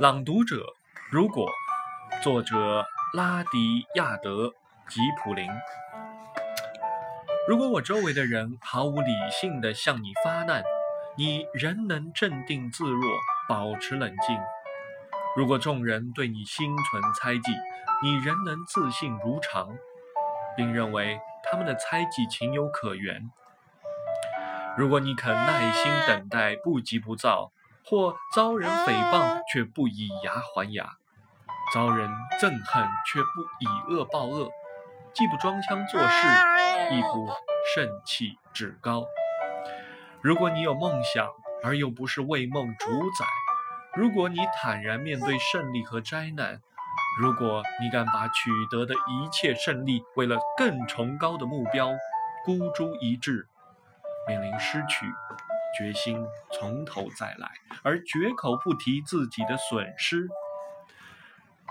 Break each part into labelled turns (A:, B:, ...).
A: 朗读者，如果，作者拉迪亚德·吉普林。如果我周围的人毫无理性地向你发难，你仍能镇定自若，保持冷静；如果众人对你心存猜忌，你仍能自信如常，并认为他们的猜忌情有可原；如果你肯耐心等待，不急不躁。或遭人诽谤却不以牙还牙，遭人憎恨却不以恶报恶，既不装腔作势，亦不盛气趾高。如果你有梦想而又不是为梦主宰，如果你坦然面对胜利和灾难，如果你敢把取得的一切胜利为了更崇高的目标孤注一掷，面临失去。决心从头再来，而绝口不提自己的损失。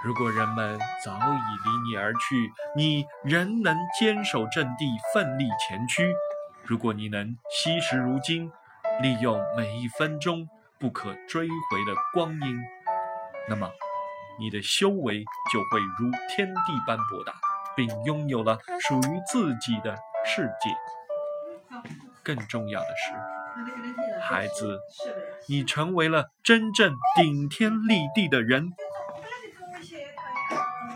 A: 如果人们早已离你而去，你仍能坚守阵地，奋力前驱。如果你能惜时如金，利用每一分钟不可追回的光阴，那么你的修为就会如天地般博大，并拥有了属于自己的世界。更重要的是。孩子，你成为了真正顶天立地的人。